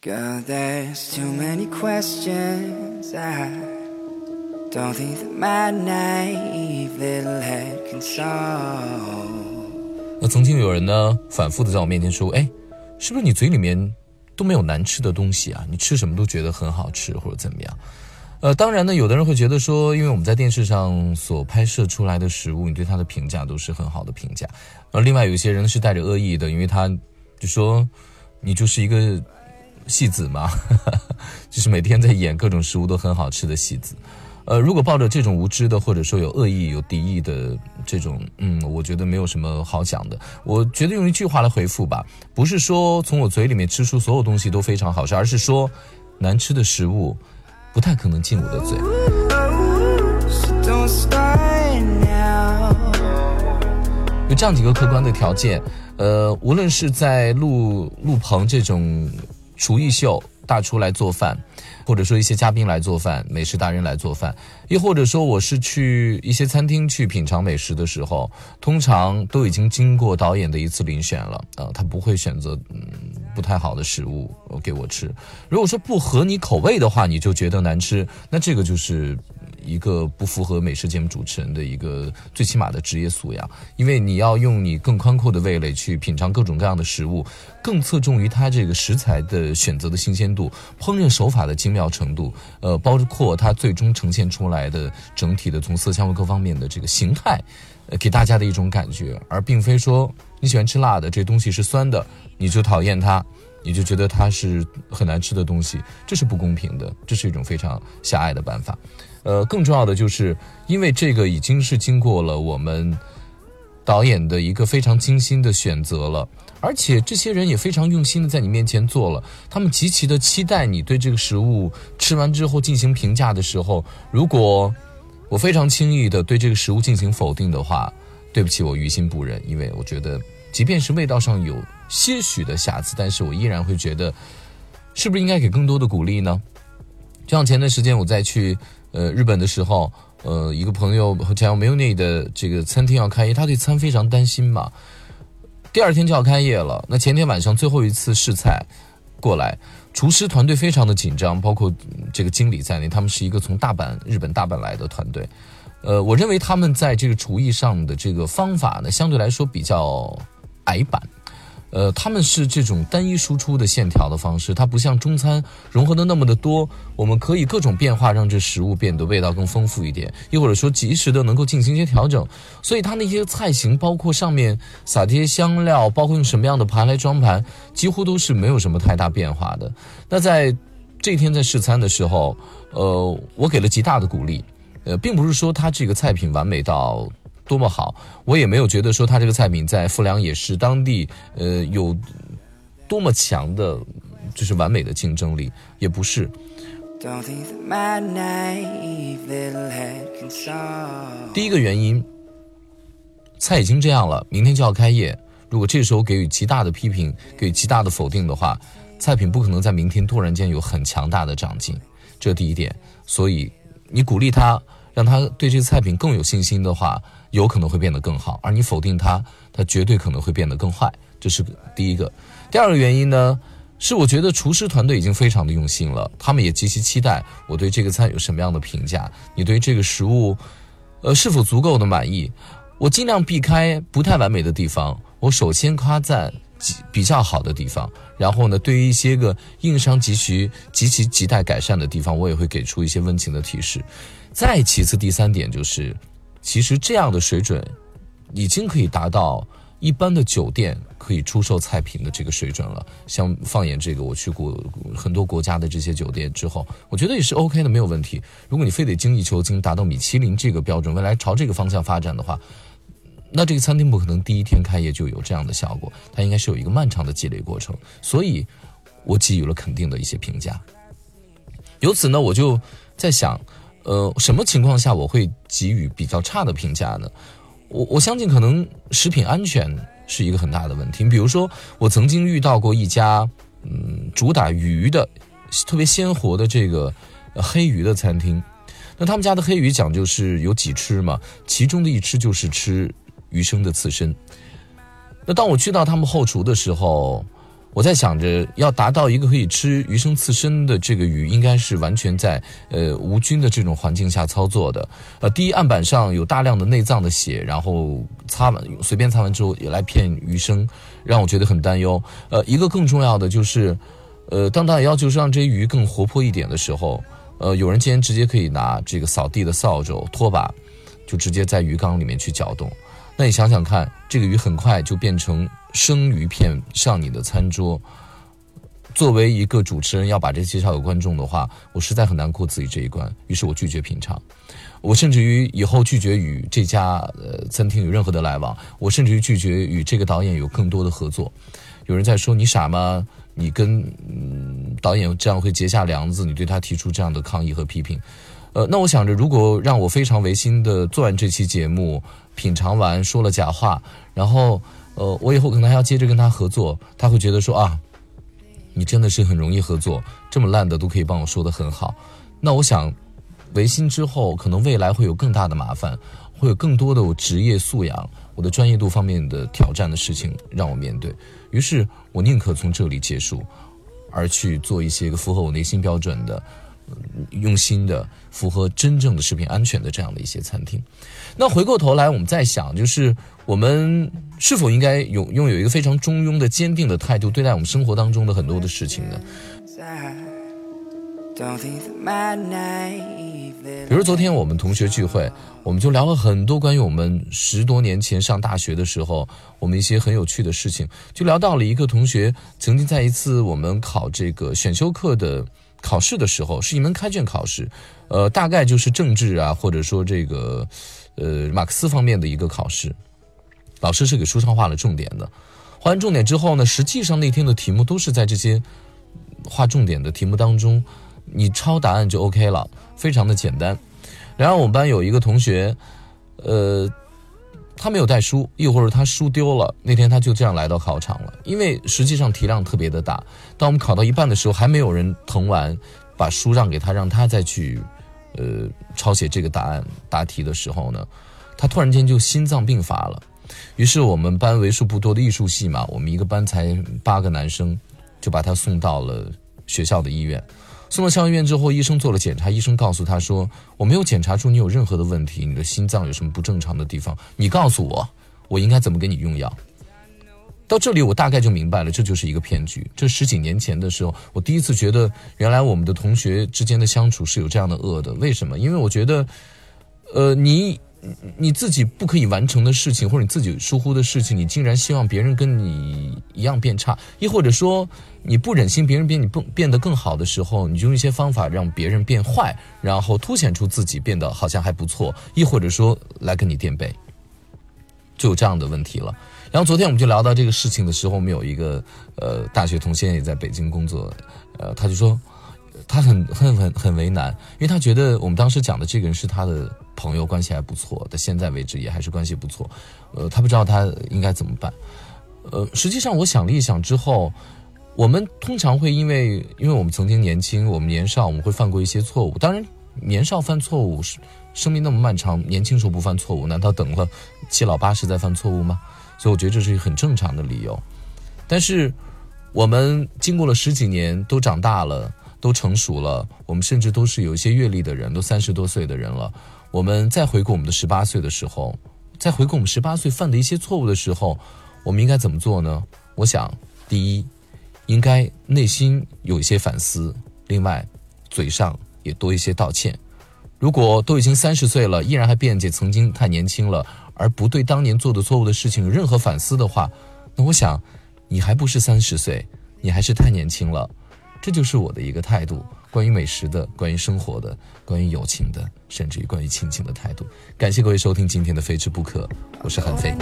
Girl, there's too many questions. I don't think that my naive little head can solve. 那曾经有人呢，反复的在我面前说，哎，是不是你嘴里面都没有难吃的东西啊？你吃什么都觉得很好吃，或者怎么样？呃，当然呢，有的人会觉得说，因为我们在电视上所拍摄出来的食物，你对它的评价都是很好的评价。而另外有一些人是带着恶意的，因为他就说你就是一个戏子嘛，就是每天在演各种食物都很好吃的戏子。呃，如果抱着这种无知的，或者说有恶意、有敌意的这种，嗯，我觉得没有什么好讲的。我觉得用一句话来回复吧，不是说从我嘴里面吃出所有东西都非常好吃，而是说难吃的食物。不太可能进我的嘴。有这样几个客观的条件，呃，无论是在录录棚这种厨艺秀，大厨来做饭。或者说一些嘉宾来做饭，美食达人来做饭，又或者说我是去一些餐厅去品尝美食的时候，通常都已经经过导演的一次遴选了，呃，他不会选择嗯不太好的食物给我吃。如果说不合你口味的话，你就觉得难吃，那这个就是。一个不符合美食节目主持人的一个最起码的职业素养，因为你要用你更宽阔的味蕾去品尝各种各样的食物，更侧重于它这个食材的选择的新鲜度、烹饪手法的精妙程度，呃，包括它最终呈现出来的整体的从色香味各方面的这个形态，呃，给大家的一种感觉，而并非说你喜欢吃辣的这东西是酸的，你就讨厌它，你就觉得它是很难吃的东西，这是不公平的，这是一种非常狭隘的办法。呃，更重要的就是，因为这个已经是经过了我们导演的一个非常精心的选择了，而且这些人也非常用心的在你面前做了，他们极其的期待你对这个食物吃完之后进行评价的时候，如果我非常轻易的对这个食物进行否定的话，对不起，我于心不忍，因为我觉得，即便是味道上有些许的瑕疵，但是我依然会觉得，是不是应该给更多的鼓励呢？就像前段时间我在去。呃，日本的时候，呃，一个朋友和讲没有内的这个餐厅要开业，他对餐非常担心嘛。第二天就要开业了，那前天晚上最后一次试菜过来，厨师团队非常的紧张，包括这个经理在内，他们是一个从大阪日本大阪来的团队。呃，我认为他们在这个厨艺上的这个方法呢，相对来说比较矮板。呃，他们是这种单一输出的线条的方式，它不像中餐融合的那么的多。我们可以各种变化，让这食物变得味道更丰富一点，又或者说及时的能够进行一些调整。所以它那些菜型，包括上面撒这些香料，包括用什么样的盘来装盘，几乎都是没有什么太大变化的。那在这天在试餐的时候，呃，我给了极大的鼓励，呃，并不是说它这个菜品完美到。多么好，我也没有觉得说他这个菜品在富良野市当地，呃，有多么强的，就是完美的竞争力，也不是。第一个原因，菜已经这样了，明天就要开业，如果这时候给予极大的批评，给予极大的否定的话，菜品不可能在明天突然间有很强大的长进，这第一点。所以你鼓励他。让他对这个菜品更有信心的话，有可能会变得更好；而你否定它，它绝对可能会变得更坏。这是第一个。第二个原因呢，是我觉得厨师团队已经非常的用心了，他们也极其期待我对这个菜有什么样的评价。你对这个食物，呃，是否足够的满意？我尽量避开不太完美的地方，我首先夸赞比较好的地方，然后呢，对于一些个硬伤急需极其亟待改善的地方，我也会给出一些温情的提示。再其次，第三点就是，其实这样的水准，已经可以达到一般的酒店可以出售菜品的这个水准了。像放眼这个，我去过很多国家的这些酒店之后，我觉得也是 OK 的，没有问题。如果你非得精益求精，达到米其林这个标准，未来朝这个方向发展的话，那这个餐厅不可能第一天开业就有这样的效果，它应该是有一个漫长的积累过程。所以，我给予了肯定的一些评价。由此呢，我就在想。呃，什么情况下我会给予比较差的评价呢？我我相信可能食品安全是一个很大的问题。比如说，我曾经遇到过一家，嗯，主打鱼的，特别鲜活的这个黑鱼的餐厅。那他们家的黑鱼讲究是有几吃嘛？其中的一吃就是吃鱼生的刺身。那当我去到他们后厨的时候，我在想着要达到一个可以吃鱼生刺身的这个鱼，应该是完全在呃无菌的这种环境下操作的。呃，第一案板上有大量的内脏的血，然后擦完随便擦完之后也来骗鱼生，让我觉得很担忧。呃，一个更重要的就是，呃，当大家要求是让这鱼更活泼一点的时候，呃，有人竟然直接可以拿这个扫地的扫帚拖把，就直接在鱼缸里面去搅动。那你想想看，这个鱼很快就变成。生鱼片上你的餐桌，作为一个主持人要把这介绍给观众的话，我实在很难过自己这一关。于是我拒绝品尝，我甚至于以后拒绝与这家呃餐厅有任何的来往，我甚至于拒绝与这个导演有更多的合作。有人在说你傻吗？你跟嗯导演这样会结下梁子？你对他提出这样的抗议和批评？呃，那我想着，如果让我非常违心的做完这期节目，品尝完说了假话，然后。呃，我以后可能还要接着跟他合作，他会觉得说啊，你真的是很容易合作，这么烂的都可以帮我说的很好。那我想，维新之后，可能未来会有更大的麻烦，会有更多的我职业素养、我的专业度方面的挑战的事情让我面对。于是我宁可从这里结束，而去做一些个符合我内心标准的。用心的、符合真正的食品安全的这样的一些餐厅，那回过头来，我们在想，就是我们是否应该拥拥有一个非常中庸的、坚定的态度对待我们生活当中的很多的事情呢？比如昨天我们同学聚会，我们就聊了很多关于我们十多年前上大学的时候，我们一些很有趣的事情，就聊到了一个同学曾经在一次我们考这个选修课的。考试的时候是一门开卷考试，呃，大概就是政治啊，或者说这个，呃，马克思方面的一个考试。老师是给书上画了重点的，画完重点之后呢，实际上那天的题目都是在这些画重点的题目当中，你抄答案就 OK 了，非常的简单。然后我们班有一个同学，呃。他没有带书，又或者他书丢了。那天他就这样来到考场了，因为实际上题量特别的大。当我们考到一半的时候，还没有人誊完，把书让给他，让他再去，呃，抄写这个答案答题的时候呢，他突然间就心脏病发了。于是我们班为数不多的艺术系嘛，我们一个班才八个男生，就把他送到了学校的医院。送到校医院之后，医生做了检查。医生告诉他说：“我没有检查出你有任何的问题，你的心脏有什么不正常的地方？你告诉我，我应该怎么给你用药？”到这里，我大概就明白了，这就是一个骗局。这十几年前的时候，我第一次觉得，原来我们的同学之间的相处是有这样的恶的。为什么？因为我觉得，呃，你。你自己不可以完成的事情，或者你自己疏忽的事情，你竟然希望别人跟你一样变差，亦或者说你不忍心别人比你不变得更好的时候，你就用一些方法让别人变坏，然后凸显出自己变得好像还不错，亦或者说来跟你垫背，就有这样的问题了。然后昨天我们就聊到这个事情的时候，我们有一个呃大学同学也在北京工作，呃，他就说他很很很很为难，因为他觉得我们当时讲的这个人是他的。朋友关系还不错，到现在为止也还是关系不错。呃，他不知道他应该怎么办。呃，实际上我想了一想之后，我们通常会因为因为我们曾经年轻，我们年少，我们会犯过一些错误。当然，年少犯错误是生命那么漫长，年轻时候不犯错误，难道等了七老八十再犯错误吗？所以我觉得这是一个很正常的理由。但是我们经过了十几年，都长大了，都成熟了，我们甚至都是有一些阅历的人，都三十多岁的人了。我们再回顾我们的十八岁的时候，再回顾我们十八岁犯的一些错误的时候，我们应该怎么做呢？我想，第一，应该内心有一些反思；另外，嘴上也多一些道歉。如果都已经三十岁了，依然还辩解曾经太年轻了，而不对当年做的错误的事情有任何反思的话，那我想，你还不是三十岁，你还是太年轻了。这就是我的一个态度。关于美食的，关于生活的，关于友情的，甚至于关于亲情的态度。感谢各位收听今天的《非吃不可》，我是韩非。